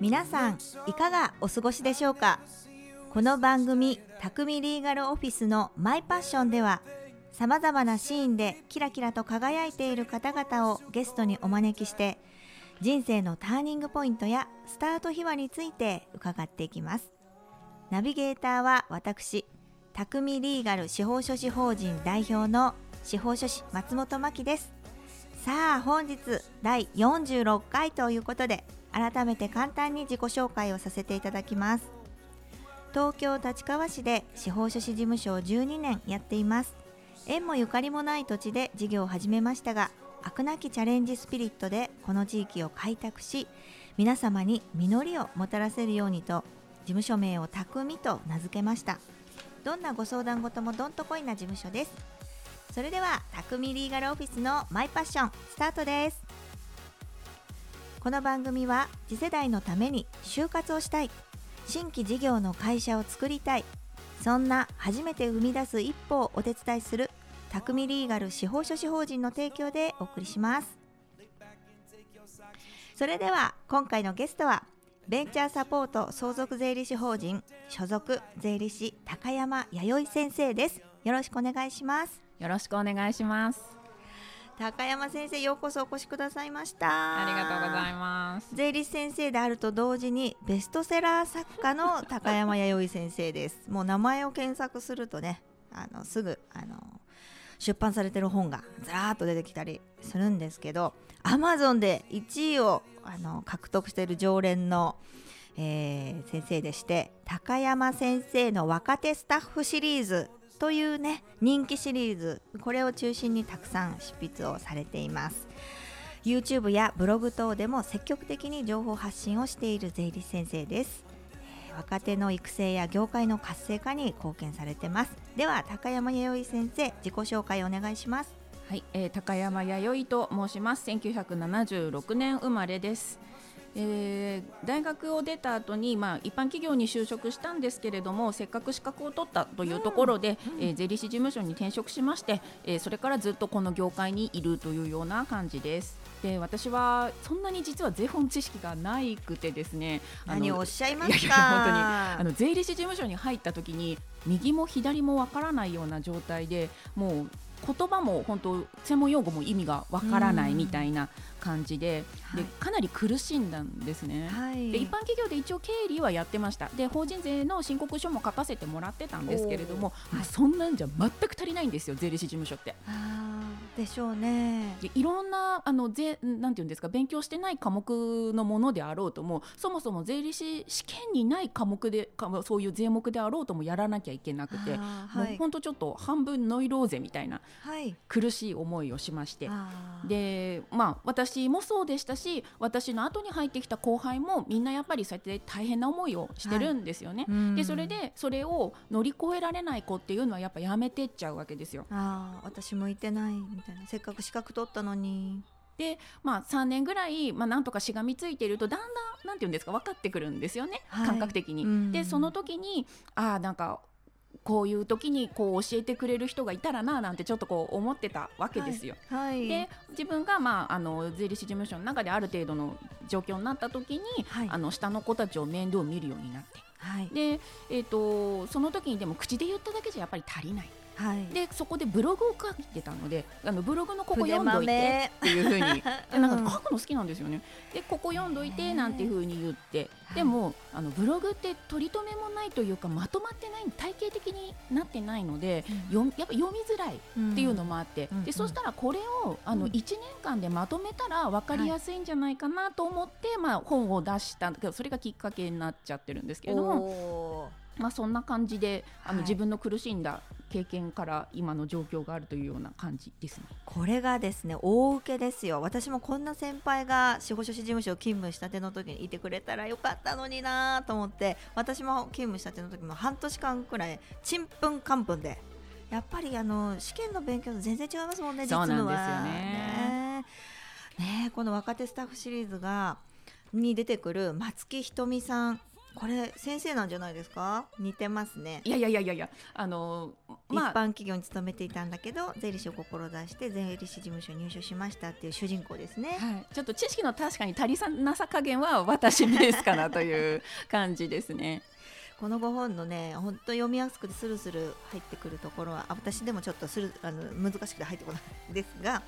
皆さんいかがお過ごしでしょうか？この番組「匠リーガルオフィスのマイパッション」ではさまざまなシーンでキラキラと輝いている方々をゲストにお招きして人生のターニングポイントやスタート秘話について伺っていきます。ナビゲーターは私匠リーガル司法書士法人代表の司法書士松本真希です。さあ本日第46回ということで改めて簡単に自己紹介をさせていただきます。東京立川市で司法書士事務所を12年やっています。縁もゆかりもない土地で事業を始めましたが飽くなきチャレンジスピリットでこの地域を開拓し皆様に実りをもたらせるようにと事務所名を匠と名付けました。どんなご相談事もどんとこいな事務所です。それでは匠リーガルオフィスのマイパッションスタートです。この番組は次世代のために就活をしたい新規事業の会社を作りたいそんな初めて生み出す一歩をお手伝いする匠リーガル司法書士法人の提供でお送りします。それでは今回のゲストはベンチャーサポート相続税理士法人所属税理士高山弥生先生です。よろしくお願いします。よろしくお願いします。高山先生ようこそお越しくださいましたありがとうございます。税理士先生であると同時にベストセラー作家の高山弥生先生です もう名前を検索するとねあのすぐあの出版されてる本がずらーっと出てきたりするんですけどアマゾンで1位をあの獲得している常連の、えー先生でして高山先生の若手スタッフシリーズというね人気シリーズこれを中心にたくさん執筆をされています YouTube やブログ等でも積極的に情報発信をしている税理士先生です若手の育成や業界の活性化に貢献されてますでは高山弥生先生自己紹介お願いしますはい、えー、高山弥生と申します。1976年生まれです。えー大学を出た後にまあ一般企業に就職したんですけれどもせっかく資格を取ったというところで、えー税理士事務所に転職しまして、えーそれからずっとこの業界にいるというような感じです。で私はそんなに実は税本知識がないくてですね何をおっしゃいますか？いやいや本当にあの税理士事務所に入った時に右も左もわからないような状態でもう言葉も本当専門用語も意味がわからないみたいな感じで,、はい。でかなり苦しんだんですね。はい。で一般企業で一応経理はやってました。で法人税の申告書も書かせてもらってたんですけれども、おー。もうそんなんじゃ全く足りないんですよ税理士事務所って。でしょうねでいろんなあの税なんていうんですか勉強してない科目のものであろうともそもそも税理士試験にない科目でかそういう税目であろうともやらなきゃいけなくて、はい本当ちょっと半分ノイローゼみたいなはい苦しい思いをしまして。でまあ私もそうでしたし私の後に入ってきた後輩もみんなやっぱりそうやって大変な思いをしてるんですよね。うんでそれでそれを乗り越えられない子っていうのはやっぱやめてっちゃうわけですよ。あー私向いてないみたいな。せっかく資格取ったのに。でまあ3年ぐらい、まあ、なんとかしがみついているとだんだんなんていうんですか分かってくるんですよね、はい。感覚的に。うん。でその時にああなんかこういう時にこう教えてくれる人がいたらななんてちょっとこう思ってたわけですよ。はい。で自分が、まあ、あの税理士事務所の中である程度の状況になった時に、はい。あの下の子たちを面倒見るようになって。はい。で、えー、とその時にでも口で言っただけじゃやっぱり足りない。はい。でそこでブログを書いてたのであのブログのここ読んどい筆てっていうふうに。でなんうんか書くの好きなんですよね。でここ読んどいてなんていうふうに言って。はいでもあのブログって取り留めもないというかまとまってない体系的になってないので、読みやっぱ読みづらいっていうのもあって、うん。でそしたらこれをあのうん。1年間でまとめたら分かりやすいんじゃないかなと思って、まあ、本を出した。んだけどそれがきっかけになっちゃってるんですけれども、まあ、そんな感じであの、はい。自分の苦しんだ経験から今の状況があるというような感じですね。これがですね大受けですよ。私もこんな先輩が司法書士事務所を勤務したての時にいてくれたらよかったのになと思って私も勤務したての時も半年間くらいちんぷんかんぷんでやっぱりあの試験の勉強と全然違いますもんね実務はね。ね。この若手スタッフシリーズがに出てくる松木ひとみさんこれ先生なんじゃないですか？似てますね。いやいやいやいやいやあのまあ。一般企業に勤めていたんだけど税理士を志して税理士事務所に入所しましたっていう主人公ですね。はい、ちょっと知識の確かに足りなさ加減は私ベースかなという感じですね。この5本のね本当読みやすくてスルスル入ってくるところはあ私でもちょっとするあの難しくて入ってこないんですが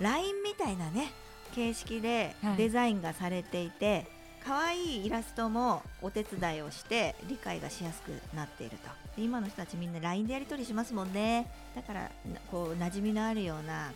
LINE みたいなね形式ではい。デザインがされていて、可愛いイラストもお手伝いをして理解がしやすくなっていると。で今の人たちみんな LINE でやり取りしますもんね。だからこう馴染みのあるようなあの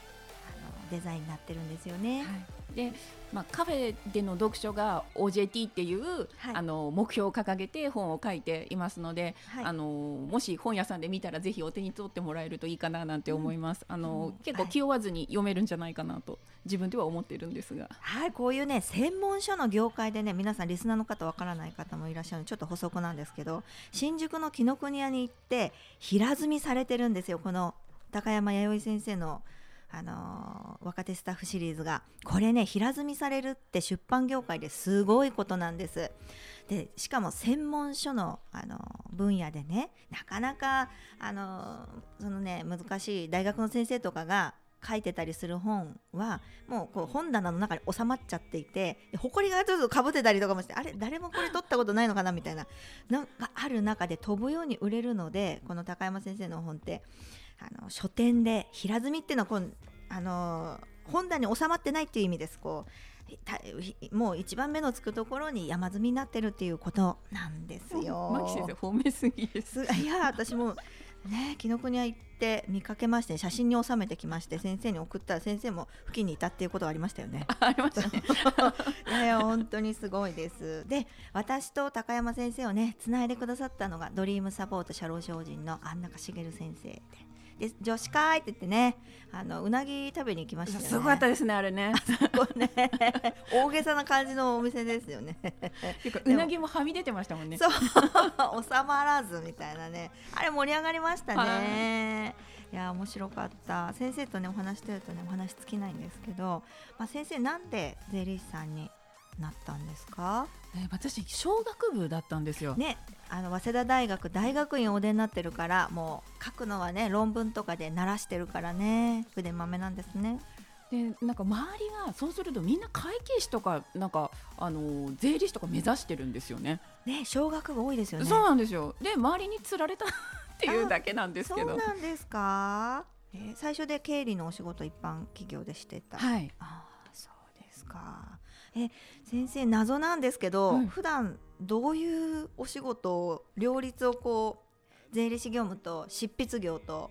デザインになってるんですよね。はい、で、まあ、カフェでの読書が OJT っていう、はい。あの目標を掲げて本を書いていますので、はい。あのもし本屋さんで見たらぜひお手に取ってもらえるといいかななんて思います。あの、うん。結構気負わずに読めるんじゃないかなと自分では思っているんですが。はい、こういうね専門書の業界でね皆さんリスナーの方わからない方もいらっしゃるのでちょっと補足なんですけど新宿の紀ノ国屋に行って平積みされてるんですよ。この高山弥生先生の、あのー若手スタッフシリーズがこれね平積みされるって出版業界ですごいことなんです。でしかも専門書の、あのー分野でねなかなか、あのーそのね難しい大学の先生とかが書いてたりする本はもうこう本棚の中に収まっちゃっていてで埃がちょっとかぶってたりとかもしてあれ誰もこれ取ったことないのかなみたいなのがある中で飛ぶように売れるのでこの高山先生の本ってあの書店で平積みっていうのはこうあの本棚に収まってないっていう意味ですこうもう一番目のつくところに山積みになってるっていうことなんですよ。牧先生褒めすぎです。す いや私もね紀ノ国屋行って見かけまして写真に収めてきまして先生に送ったら先生も付近にいたっていうことはありましたよね。ありましたね。いやいや本当にすごいです。で私と高山先生をねつないでくださったのがドリームサポート社労士法人の安中茂先生で。で女子会って言ってねあのうなぎ食べに行きましたよね。すごかったですねあれね。ね大げさな感じのお店ですよね。うなぎもはみ出てましたもんね。そう 収まらずみたいなねあれ盛り上がりましたね、い、や面白かった先生とねお話してるとねお話尽きないんですけど、まあ、先生なんで税理士さんになったんですか？えー私小学部だったんですよ。ねあの早稲田大学大学院お出になってるからもう書くのはね論文とかで慣らしてるからね筆豆なんですねでなんか周りがそうするとみんな会計士とかなんかあの税理士とか目指してるんですよね。ね小学部多いですよねそうなんですよ。で周りにつられた っていうだけなんですけそうど。なんですか、えー最初で経理のお仕事一般企業でしてたはい。ああそうですか。え先生謎なんですけど、はい普段どういうお仕事を両立をこう税理士業務と執筆業と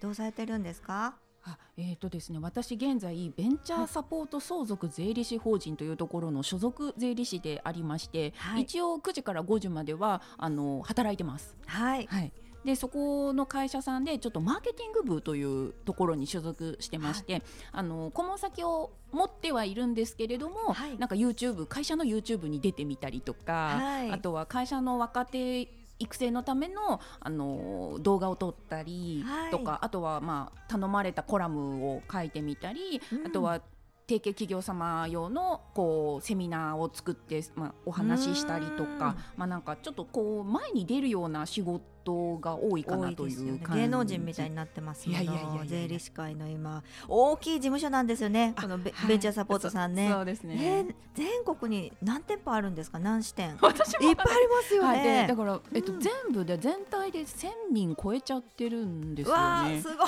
どうされてるんですか？あえーとですね、私現在ベンチャーサポート相続税理士法人というところの所属税理士でありまして、はい一応9時から5時まではあの働いてます。はい。はい。でそこの会社さんでちょっとマーケティング部というところに所属してまして、あの顧問先を持ってはいるんですけれども、はい。なんか YouTube 会社の YouTube に出てみたりとか、はい。あとは会社の若手育成のためのあの動画を撮ったりはい。とか、あとはまあ頼まれたコラムを書いてみたり、うん。あとは提携企業様用のこうセミナーを作って、まあ、お話ししたりとうん。か、まあ、なんかちょっとこう前に出るような仕事が多いか多ないという感じ。芸能人みたいになってますいやいやいや税理士会の今大きい事務所なんですよね。このベ,、ンチャーサポートさんね。そそうですね、えー全国に何店舗あるんですか？何支店 いっ私もぱいありますよはい、だから、えっとうん全部で全体で1000人超えちゃってるんですよね。す。ごい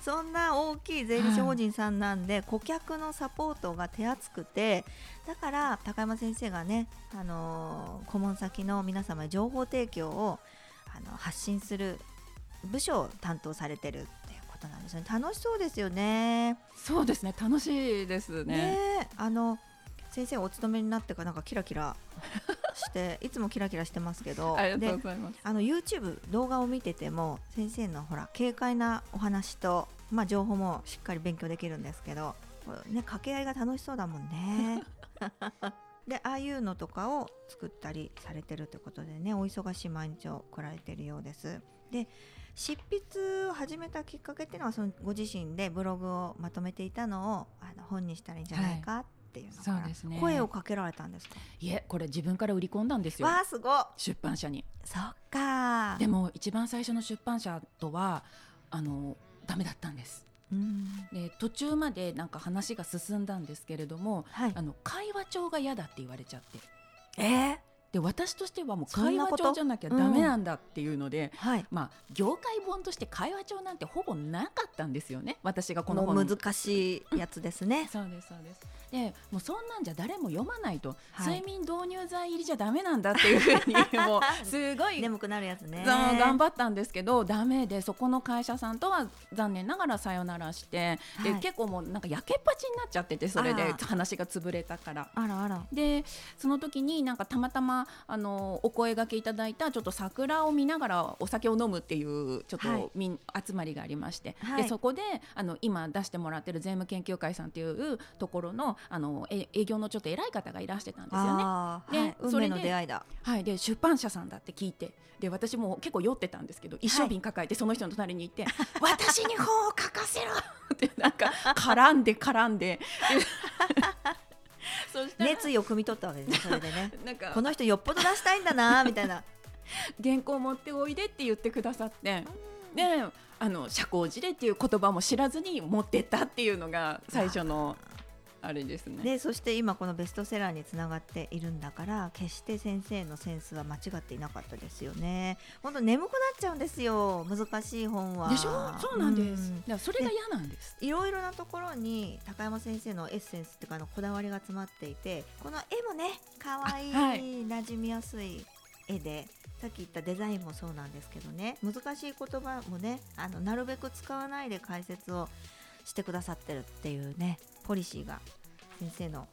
そんな大きい税理士法人さんなんで、顧客のサポートが手厚くてだから高山先生がね、あのー顧問先の皆様に情報提供をあの発信する部署を担当されてるっていうことなんですよね楽しそうですよね。そうですね楽しいですねね。えあの先生お勤めになってからなんかキラキラして いつもキラキラしてますけどありがとでうございます。あの YouTube 動画を見てても先生のほら軽快なお話と、まあ、情報もしっかり勉強できるんですけどね掛け合いが楽しそうだもんね。でああいうのとかを作ったりされてるってことでねお忙しい毎日を送られてるようです。で執筆を始めたきっかけっていうのはそのご自身でブログをまとめていたのをあの本にしたらいいんじゃないかっっていうのかそうですね。声をかけられたんですか？いえこれ自分から売り込んだんですよ。わあすごい。出版社に。そっか。でも一番最初の出版社とはあのダメだったんです。うん。で途中までなんか話が進んだんですけれどもはい。あの会話帳が嫌だって言われちゃって。えー？で私としてはもう会話帳じゃなきゃダメなんだっていうので、はい。まあ業界本として会話帳なんてほぼなかったんですよね。私がこのも本う難しいやつですね。そうですそうです。でもうそんなんじゃ誰も読まないと、はい。睡眠導入剤入りじゃダメなんだっていうふうにもうすごい 眠くなるやつね。頑張ったんですけどダメでそこの会社さんとは残念ながらさよならして、はい。で結構もうなんかやけっぱちになっちゃっててそれで話が潰れたから。あらあら。でその時になんかたまたまあのお声がけいただいたちょっと桜を見ながらお酒を飲むっていうちょっはい。とみん、集まりがありまして、はい。でそこであの今出してもらってる税務研究会さんっていうところのあのえ営業のちょっと偉い方がいらしてたんですよね。はそれでの出会いだ。はい、で出版社さんだって聞いてで私も結構酔ってたんですけど一升瓶抱えてその人の隣に行って「私に本を書かせろ!」ってなんか絡んで絡んで 熱意を汲み取ったわけですねそれでね。なんか。この人よっぽど出したいんだなみたいな。原稿持っておいでって言ってくださって。であの社交辞令っていう言葉も知らずに持ってったっていうのが最初のあれですね。でそして今このベストセラーにつながっているんだから決して先生のセンスは間違っていなかったですよね。本当眠くなっちゃうんですよ。難しい本は。でしょ？そうなんです、ん。だからそれが嫌なんです。いろいろなところに高山先生のエッセンスっていうかあのこだわりが詰まっていてこの絵もね可愛い、あはい。馴染みやすい絵でさっき言ったデザインもそうなんですけどね。難しい言葉もねあのなるべく使わないで解説をしてくださってるっていうねポリシーが先生の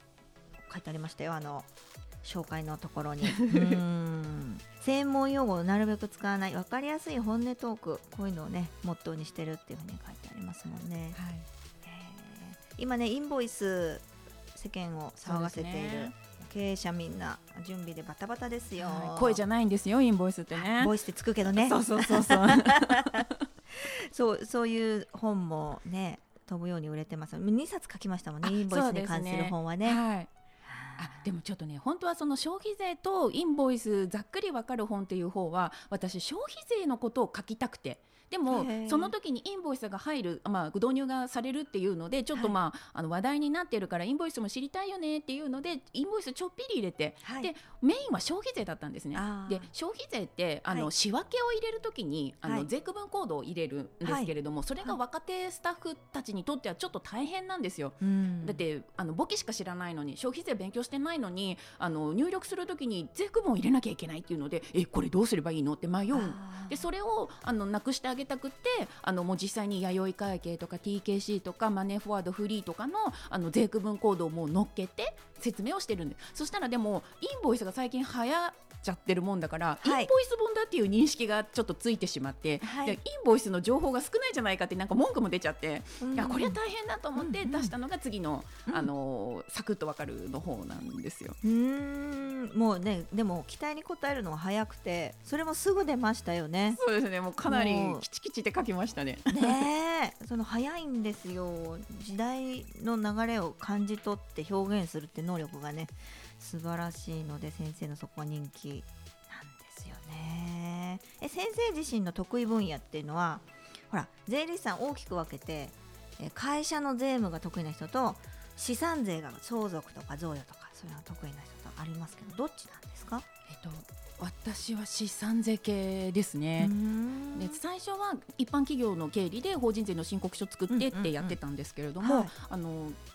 書いてありましたよ。あの紹介のところに。うん。専門用語をなるべく使わない。分かりやすい本音トークこういうのをねモットーにしてるっていうふうに書いてありますもんね。はい。えー今ねインボイス世間を騒がせている、経営者みんな準備でバタバタですよ、はい。声じゃないんですよインボイスってね。ボイスってつくけどね。そうそうそうそう。そうそういう本もね飛ぶように売れてます。2冊書きましたもんね。インボイスに関する本はね。はい。あでもちょっとね本当はその消費税とインボイスざっくりわかる本っていう方は私消費税のことを書きたくて。でもその時にインボイスが入る、まあ、導入がされるっていうのでちょっとまあ,、あの話題になってるからインボイスも知りたいよねっていうのでインボイスちょっぴり入れて、はい。でメインは消費税だったんですね。で消費税ってあの、はい。仕分けを入れる時にあの、はい。税区分コードを入れるんですけれども、それがはい。若手スタッフたちにとってはちょっと大変なんですよ。うん。だってあの簿記しか知らないのに消費税勉強してないのにあの入力するときに税区分を入れなきゃいけないっていうのでえこれどうすればいいのって迷うでそれをあのなくしてあげたくってあのもう実際に弥生会計とか TKC とかマネーフォワードフリーとかのあの税区分コードをもう乗っけて説明をしてるんでそしたらでもインボイスが最近流行っちゃってるもんだから、はい。インボイス本だっていう認識がちょっとついてしまって、はい。でインボイスの情報が少ないじゃないかってなんか文句も出ちゃって。うん。いやこれは大変だと思ってうん出したのが次の、うん。あのサクッとわかるの方なんですよ。うーん。もうねでも期待に応えるのが早くてそれもすぐ出ましたよね。そうですね。もうかなりもう。キチキチって書きましたね。ねえ。その早いんですよ。時代の流れを感じ取って表現するって能力がね素晴らしいので先生のそこ人気なんですよね。え先生自身の得意分野っていうのはほら税理士さん大きく分けて会社の税務が得意な人と資産税が相続とか贈与とかそういうのが得意な人とありますけどどっちなんですか、えっと私は資産税系ですね。で最初は一般企業の経理で法人税の申告書作ってってやってたんですけれども、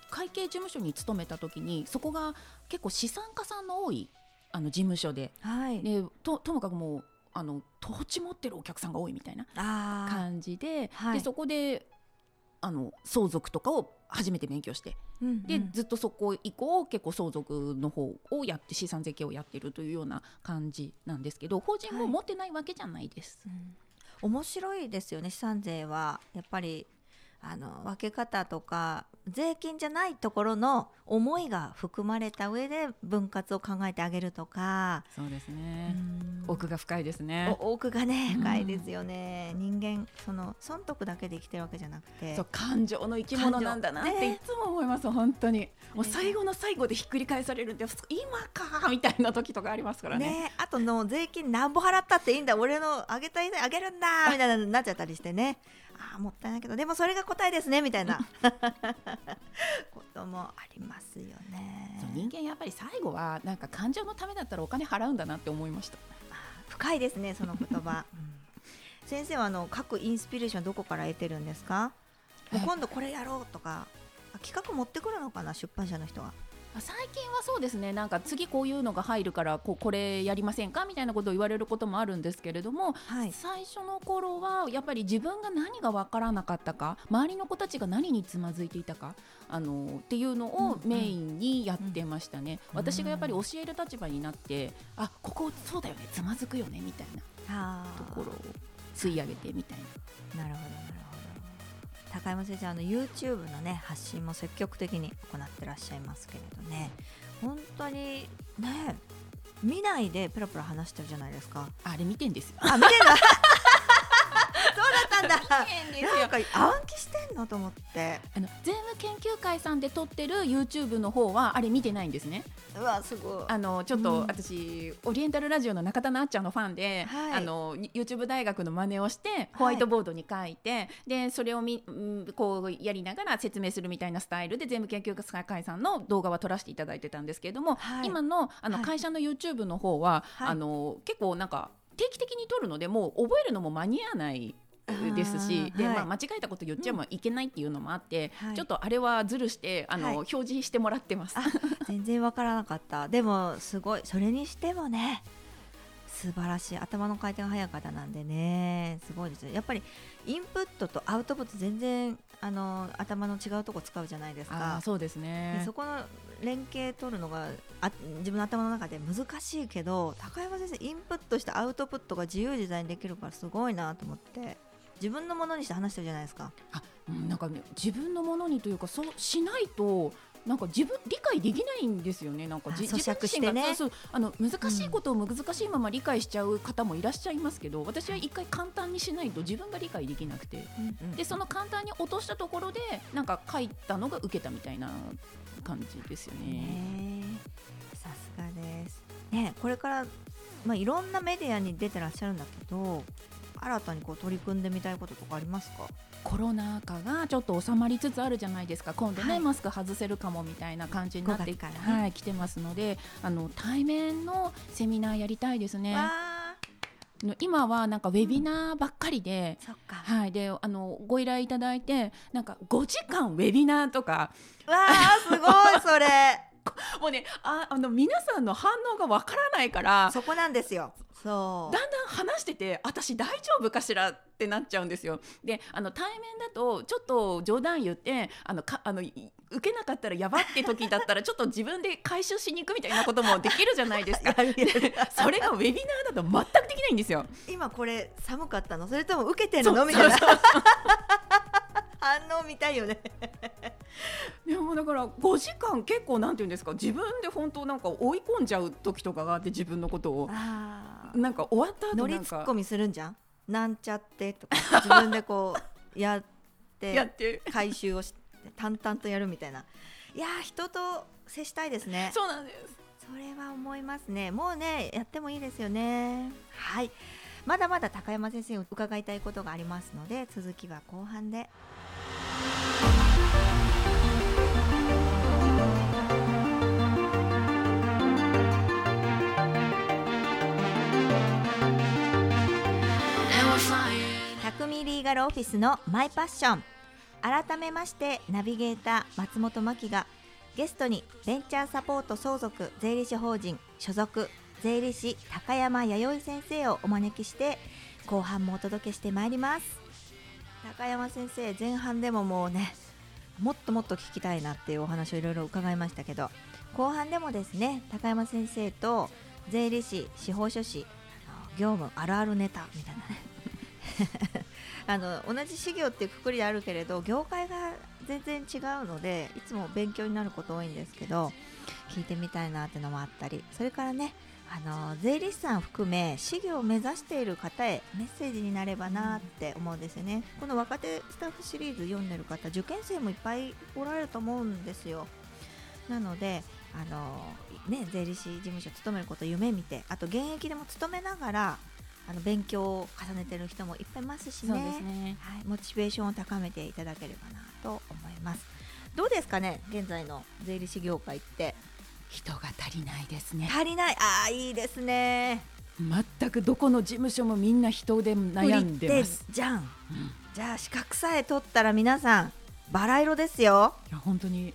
会計事務所に勤めた時にそこが結構資産家さんの多いあの事務所で。はい。でとともかくもうあの土地持ってるお客さんが多いみたいな感じで,、はい。でそこであの相続とかを初めて勉強してうんで、うん。ずっとそこ以降結構相続の方をやって資産税系をやってるというような感じなんですけど法人も持ってないわけじゃないです。うん。面白いですよね。資産税はやっぱりあの分け方とか税金じゃないところの思いが含まれた上で分割を考えてあげるとか。そうですね。奥が深いですね。奥がね深いですよね、うん、人間その損得だけで生きてるわけじゃなくて。そう感情の生き物なんだなっていつも思います、ね、本当に。もう最後の最後でひっくり返されるって今かみたいな時とかありますからね、ね、あとの税金なんぼ払ったっていいんだ。俺のあげたいねあげるんだみたいななっちゃったりしてねあもったいないけどでもそれが答えですねみたいな。こともありますよね。人間やっぱり最後はなんか感情のためだったらお金払うんだなって思いました。深いですねその言葉、うん、先生はあの各インスピレーションどこから得てるんですか？もう今度これやろうとか企画持ってくるのかな出版社の人は最近はそうですね。なんか次こういうのが入るからここれやりませんか？みたいなことを言われることもあるんですけれども、はい、最初の頃はやっぱり自分が何が分からなかったか？周りの子たちが何につまずいていたか？あのっていうのをメインにやってましたね、うんうん、私がやっぱり教える立場になってあここそうだよね。つまずくよね。みたいなところを吸い上げてみたいな。なるほどなるほど高山先生あの YouTube のね発信も積極的に行ってらっしゃいますけれどね。本当にね見ないでペラペラ話してるじゃないですか。あれ見てんですよ。あ見てんだったんだ。なんか暗記してんのと思って。あの税務研究会さんで撮ってる YouTube の方はあれ見てないんですね。うわすごい。あのちょっと、私、オリエンタルラジオの中田なっちゃんのファンで、はい、あの YouTube 大学の真似をしてホワイトボードに書いて、はい、でそれをみ、ん、こうやりながら説明するみたいなスタイルで税務研究会さんの動画は撮らせていただいてたんですけれども、はい、今のあの会社の YouTube の方は、あの結構なんか定期的に撮るのでもう覚えるのも間に合わないですしで、まあ、間違えたこと言っちゃもいけないっていうのもあって、うん、ちょっとあれはずるしてあの、はい、表示してもらってます。全然わからなかった。でもすごいそれにしてもね素晴らしい。頭の回転が速い方なんでね。すごいですよ。やっぱりインプットとアウトプット全然あの頭の違うとこ使うじゃないですか。そうですね。そこの連携取るのがあ自分の頭の中で難しいけど高山先生インプットしてアウトプットが自由自在にできるからすごいなと思って自分のものにして話してるじゃないですか。あ、うん、なんかね自分のものにというかそうしないとなんか自分理解できないんですよね。なんか自咀嚼してね。そうあの難しいことを難しいまま理解しちゃう方もいらっしゃいますけど、私は一回簡単にしないと自分が理解できなくて、うんうん、でその簡単に落としたところでなんか書いたのが受けたみたいな感じですよね。さすがです。ねこれからまあいろんなメディアに出てらっしゃるんだけど。新たにこう取り組んでみたいこととかありますか？コロナ禍がちょっと収まりつつあるじゃないですか。今度ね、はい、マスク外せるかもみたいな感じになって、ね、はい、来てますのであの対面のセミナーやりたいですね。今はなんかウェビナーばっかりで、うん、はい、であのご依頼いただいてなんか5時間ウェビナーとか。わあすごいそれ もうねああの皆さんの反応がわからないからそこなんですよ。そう。だんだん話してて私大丈夫かしらってなっちゃうんですよ。であの対面だとちょっと冗談言ってあのかあの受けなかったらやばって時だったら ちょっと自分で回収しに行くみたいなこともできるじゃないですか。それがウェビナーだと全くできないんですよ。今これ寒かったの？それとも受けてるの？みたいな。反応見たいよねだから5時間結構なんていうんですか？自分で本当なんか追い込んじゃう時とかがあって自分のことを。なんか終わった後なんか。ノリツッコミするんじゃん？なんちゃってとか自分でこうやって やって。回収をして淡々とやるみたいな。いや人と接したいですね。そうなんです。それは思いますね。もうねやってもいいですよね。はい。まだまだ高山先生に伺いたいことがありますので続きは後半で。匠リーガルオフィスのマイパッション。改めましてナビゲーター松本真希がゲストにベンチャーサポート相続税理士法人所属税理士高山弥生先生をお招きして後半もお届けしてまいります。高山先生前半でももうねもっともっと聞きたいなっていうお話をいろいろ伺いましたけど後半でもですね高山先生と税理士司法書士業務あるあるネタみたいなねあの同じ事業っていうくくりであるけれど業界が全然違うのでいつも勉強になること多いんですけど聞いてみたいなっていうのもあったりそれからねあの税理士さん含め事業を目指している方へメッセージになればなって思うんですよね、この若手スタッフシリーズ読んでる方受験生もいっぱいおられると思うんですよ。なのであの、ね、税理士事務所勤めることを夢見てあと現役でも勤めながらあの勉強を重ねてる人もいっぱいいますしね。ね。はい、モチベーションを高めていただければなと思います。どうですかね？現在の税理士業界って人が足りないですね。足りない。ああいいですね。全くどこの事務所もみんな人で悩んでます、じゃん。うん。いじゃあ資格さえ取ったら皆さんバラ色ですよ。や本当に、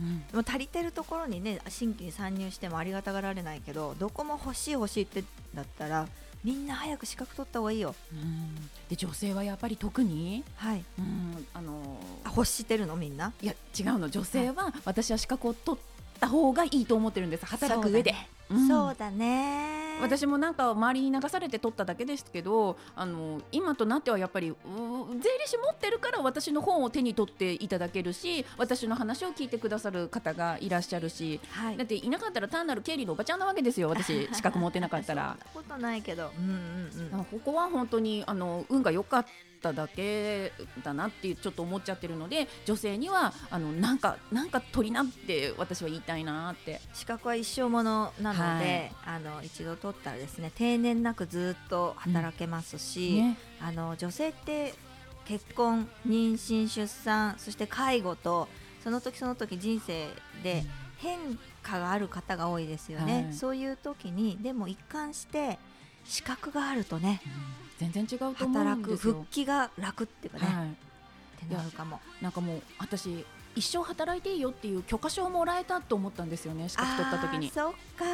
うん、もう足りてるところにね新規に参入してもありがたがられないけどどこも欲しい欲しいってだったらみんな早く資格取った方がいいよ。うん。で女性はやっぱり特に、はい。うん、あのあ欲してるの？みんな？いや違うの。女性は私は資格を取った方がいいと思ってるんです。働く上で。そうだね,、うん。そうだね私もなんか周りに流されて取っただけですけどあの今となってはやっぱり税理士持ってるから私の本を手に取っていただけるし私の話を聞いてくださる方がいらっしゃるしはい。だっていなかったら単なる経理のおばちゃんなわけですよ私 資格持ってなかったら。ことないけど。うんうんうん。ここは本当にあの運が良かっただけだなっていうちょっと思っちゃってるので女性にはあのなんかなんか取りなって私は言いたいなって。資格は一生ものなので、あの一度取ったらですね定年なくずっと働けますし、ね。あの女性って結婚妊娠出産そして介護とその時その時人生で変化がある方が多いですよね、はい。そういう時にでも一貫して資格があるとねうん全然違うと思う働くんですよ。復帰が楽っていうかね、はい。ってなるかも。なんかもう私一生働いていいよっていう許可証をもらえたと思ったんですよね資格取った時に。そっか。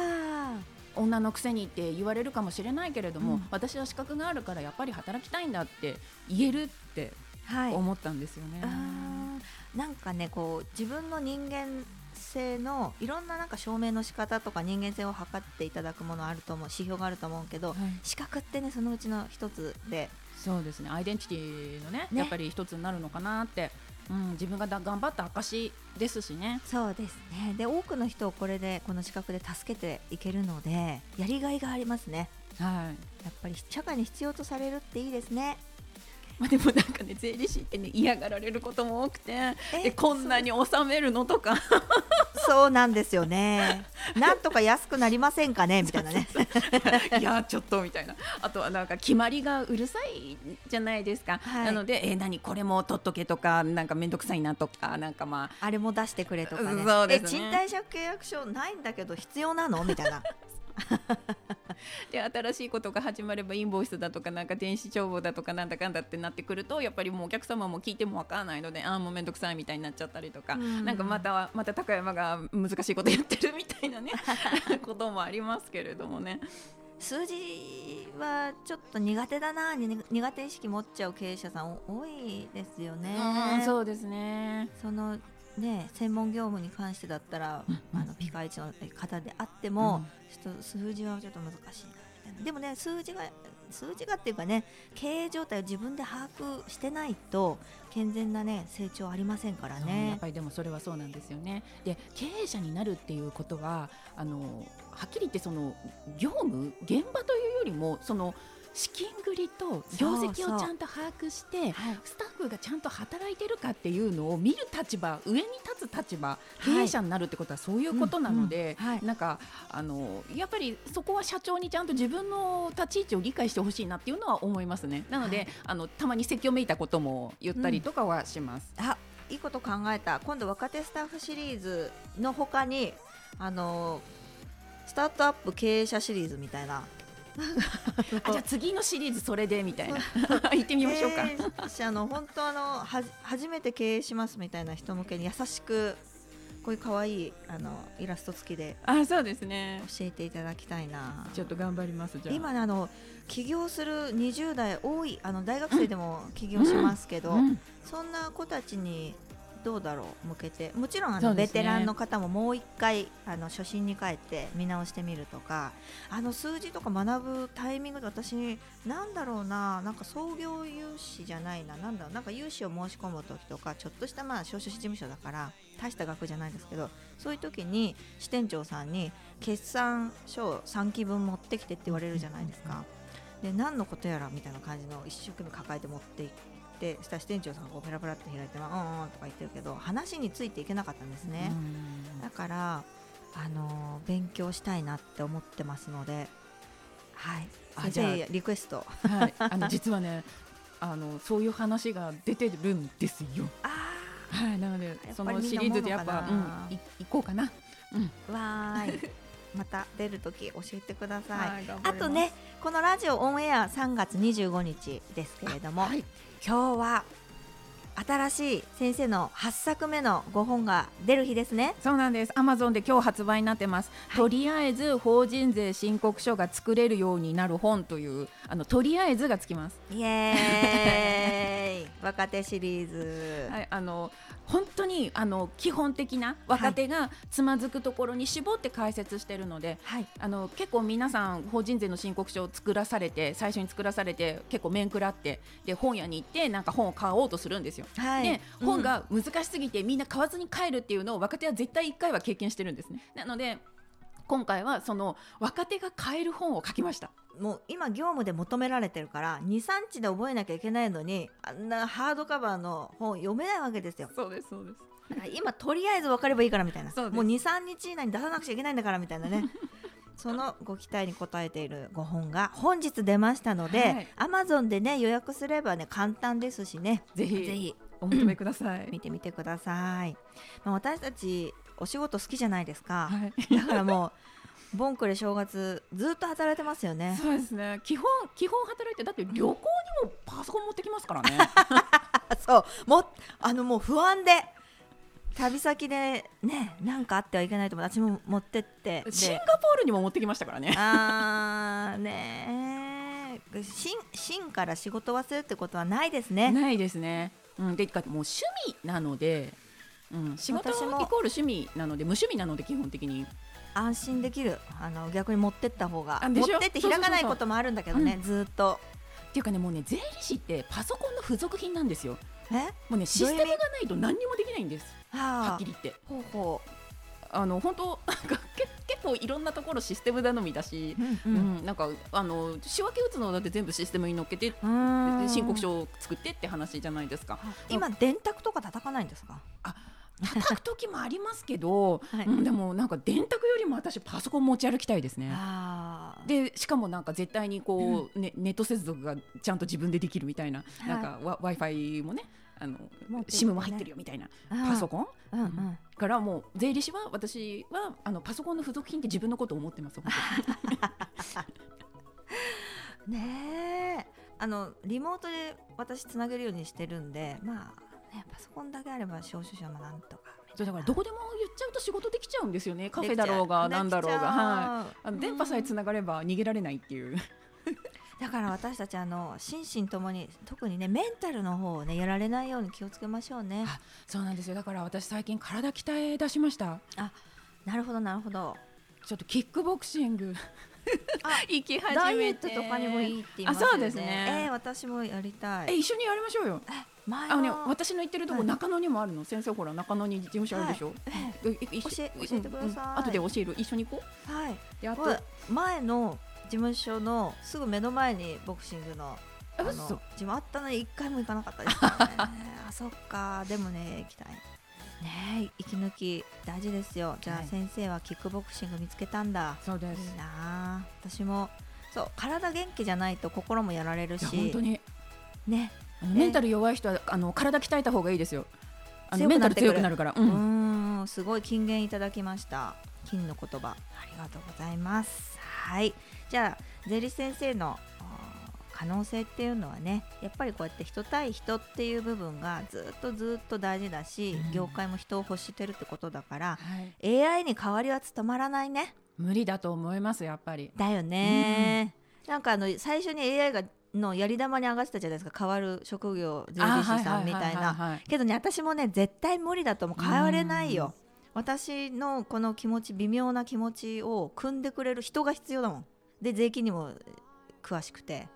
女のくせにって言われるかもしれないけれども、うん。私は資格があるからやっぱり働きたいんだって言えるってはい。思ったんですよね。あーなんかねこう自分の人間性のいろんななんか証明の仕方とか人間性を測っていただくものあると思う指標があると思うけど、はい。資格ってねそのうちの一つで。そうですね。アイデンティティのねね。やっぱり一つになるのかなって、うん、自分がだ頑張った証ですしね。そうですね。で多くの人をこれでこの資格で助けていけるのでやりがいがありますね。はい。やっぱり社会に必要とされるっていいですねまあ、でもなんかね税理士ってね嫌がられることも多くてええこんなに納めるのとか。そうなんですよね。なんとか安くなりませんかね？みたいなね。いやちょっとみたいな。あとはなんか決まりがうるさいじゃないですか、はい。なのでえ何これも取っとけとかなんか面倒くさいなとかなんかまあ。あれも出してくれとかね。ね。え賃貸借契約書ないんだけど必要なの？みたいな で新しいことが始まればインボイスだとかなんか電子帳簿だとかなんだかんだってなってくるとやっぱりもうお客様も聞いてもわからないのでああもう面倒くさいみたいになっちゃったりとか、うんなんかまたまた高山が難しいことやってるみたいなね こともありますけれどもね。数字はちょっと苦手だなに苦手意識持っちゃう経営者さん多いですよね。うんそうですねそのね専門業務に関してだったら、うんあのピカイチの方であっても、ちょっと数字はちょっと難しいなみたいな。でもね数字が数字がっていうかね経営状態を自分で把握してないと健全なね成長ありませんからそうやねっぱりでもそれはそうなんですよね。で経営者になるっていうことはあのはっきり言ってその業務現場というよりもその資金繰りと業績をちゃんと把握してはい。スタッフがちゃんと働いてるかっていうのを見る立場上に立つ立場経営者になるってことはそういうことなので、うんうん。はい。なんかあのやっぱりそこは社長にちゃんと自分の立ち位置を理解してほしいなっていうのは思いますね。なので、はい。あのたまに説教めいたことも言ったりとかはします。あいいこと考えた。今度若手スタッフシリーズの他にあのスタートアップ経営者シリーズみたいなあじゃあ次のシリーズそれでみたいな 行ってみましょうか。経営者の本当あのはじ初めて経営しますみたいな人向けに優しくこういう可愛いあのイラスト付きであそうですね。教えていただきたいなちょっと頑張りますじゃあ。今ねあの起業する20代多いあの大学生でも起業しますけど、うんそんな子たちにどうだろう向けて。もちろんあの、ベテランの方ももう一回あの初心に帰って見直してみるとか。あの数字とか学ぶタイミングで私になんだろうな。なんか創業融資じゃないな。なんだろう。なんか融資を申し込む時とかちょっとしたまあ証書士事務所だから大した額じゃないですけどそういう時に支店長さんに決算書を3期分持ってきてって言われるじゃないですか。で何のことやらみたいな感じの一生懸命抱えて持っていってそしたら支店長さんがペラペラって開いて「うんうん」とか言ってるけど話についていけなかったんですね、だから、あのー勉強したいなって思ってますのではい。先あじゃリクエスト。はい、あの実はねあのそういう話が出てるんですよ。あはい、なのでそのシリーズでやっぱ、うん、い行こうかな。うん、ーわーい また出るとき教えてください、はいあとねこのラジオオンエア3月25日ですけれども、はい、今日は新しい先生の8作目の5本が出る日ですねそうなんです。アマゾンで今日発売になってます。とりあえず法人税申告書が作れるようになる本というあのとりあえずがつきます。イエーイ 若手シリーズ、はい、あの本当にあの基本的な若手がつまずくところに絞って解説してるので、はいあの結構皆さん法人税の申告書を作らされて最初に作らされて結構面食らってで本屋に行ってなんか本を買おうとするんですよ。はい。でうん。本が難しすぎてみんな買わずに帰るっていうのを若手は絶対1回は経験してるんですね。なので今回はその若手が買える本を書きました。もう今業務で求められてるから23日で覚えなきゃいけないのにあんなハードカバーの本読めないわけですよ。そうですそうです。今とりあえず分かればいいからみたいな。もう23日以内に出さなくちゃいけないんだからみたいなねそのご期待に応えている5本が本日出ましたので、はい。Amazon でね予約すればね簡単ですしね。ぜひ。ぜひ。お求めください。見てみてください、まあ、私たちお仕事好きじゃないですか、はい。だからもうボンクレ正月ずっと働いてますよね。そうですね。基本基本働いてだって旅行にもパソコン持ってきますからね。あ そう。もあのもう不安で旅先でねなんかあってはいけないと思う私も持ってって。でシンガポールにも持ってきましたからね。あーねーしん芯から仕事忘れるってことはないですね。ないですね。うん、でかもう趣味なので、うん、仕事イコール趣味なので無趣味なので基本的に。安心できる。あの逆に持ってった方が。持ってって開かないこともあるんだけどねずーっと。っていうかねもうね税理士ってパソコンの付属品なんですよ。え？もうねシステムがないと何にもできないんです。ははっきり言って。ほうほあの本当なんかけ結構いろんなところシステム頼みだしう、ううん。んなんかあの仕分け打つのだって全部システムに乗っけて申告書を作ってって話じゃないですか。今電卓とか叩かないんですか？叩く時もありますけど、はい。うん、でもなんか電卓よりも私パソコン持ち歩きたいですね。でしかもなんか絶対にこう、ね、ネット接続がちゃんと自分でできるみたいな、いなんか w i f i もねあの SIM も入ってるよみたいなパソコン？うんうん。からもう税理士は私はあのパソコンの付属品って自分のことを思ってます本 ねえ。あのリモートで私つなげるようにしてるんでまあねパソコンだけあれば招集者もなんとか。だからどこでも言っちゃうと仕事できちゃうんですよね。カフェだろうがなんだろうが、はい、あの電波さえつながれば逃げられないっていう。だから私たちあの心身ともに特にねメンタルの方をねやられないように気をつけましょうね。あそうなんですよ。だから私最近体鍛え出しました。なるほどなるほど。ちょっとキックボクシング。あ 行き始めて。ダイエットとかにもいいって言いますよね。あそうですね。えー私もやりたい。え一緒にやりましょうよ。前あのねの私の行ってるとこはい。中野にもあるの、先生ほら中野に事務所あるでしょ、ええ一緒教え教えてください。後で教える？一緒に行こはい、うであと。前の事務所のすぐ目の前にボクシングのあのあ嘘。自分あったのに一回も行かなかったですからね。あそっか。でもね行きたい。ねえ息抜き大事ですよ。じゃあはい。先生はキックボクシング見つけたんだ、そうでいいな。あ私もそう体元気じゃないと心もやられるし。本当に。ね。メンタル弱い人はあの体鍛えた方がいいですよ。あのメンタル強くなるから、うんすごい金言いただきました。金の言葉。ありがとうございますはい。じゃあ税理士先生の可能性っていうのはねやっぱりこうやって人対人っていう部分がずっとずっと大事だし、うん。業界も人を欲してるってことだからはい、AI に代わりは務まらないね。無理だと思いますやっぱり。だよね、なんかあの最初に AI がのやり玉に上がってたじゃないですか。変わる職業税理士さんみたいな。なけどね私もね絶対無理だとも変われないよ私のこの気持ち微妙な気持ちを組んでくれる人が必要だもん。で税金にも詳しくて。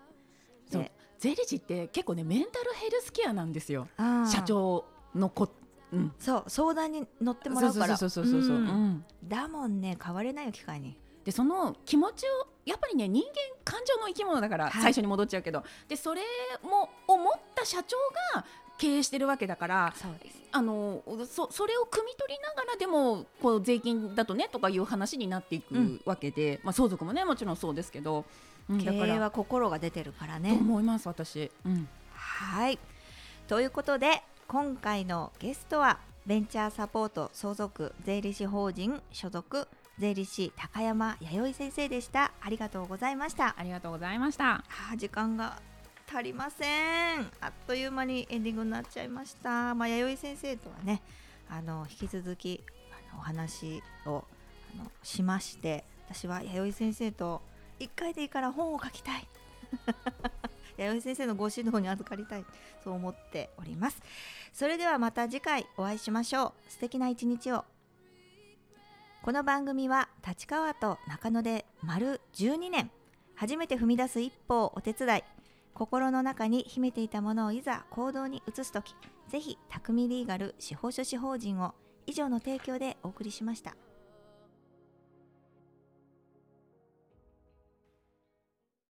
そう。で税理士って結構ねメンタルヘルスケアなんですよ。社長のこ、うん、そう相談に乗ってもらうから。そうそうそうそうそう、う。ん。うん。だもんね変われないよ機会に。でその気持ちをやっぱりね人間感情の生き物だから、はい。最初に戻っちゃうけど。でそれも思った社長が経営してるわけだからあのそそれを汲み取りながらでもこう税金だとねとかいう話になっていくわけで、まあ、相続もねもちろんそうですけど、うん、経営は心が出てるからとね思います私、うん、はい。ということで今回のゲストはベンチャーサポート相続税理士法人所属税理士高山弥生先生でした。ありがとうございました。ありがとうございました。あー時間が足りません。あっという間にエンディングになっちゃいました。まあ弥生先生とはねあの引き続きあのお話をあのしまして私は弥生先生と1回でいいから本を書きたい。弥生先生のご指導に預かりたい。そう思っております。それではまた次回お会いしましょう。素敵な一日を。この番組は立川と中野で丸12年。初めて踏み出す一歩をお手伝い。心の中に秘めていたものをいざ行動に移す時ぜひ匠リーガル司法書士法人を以上の提供でお送りしました。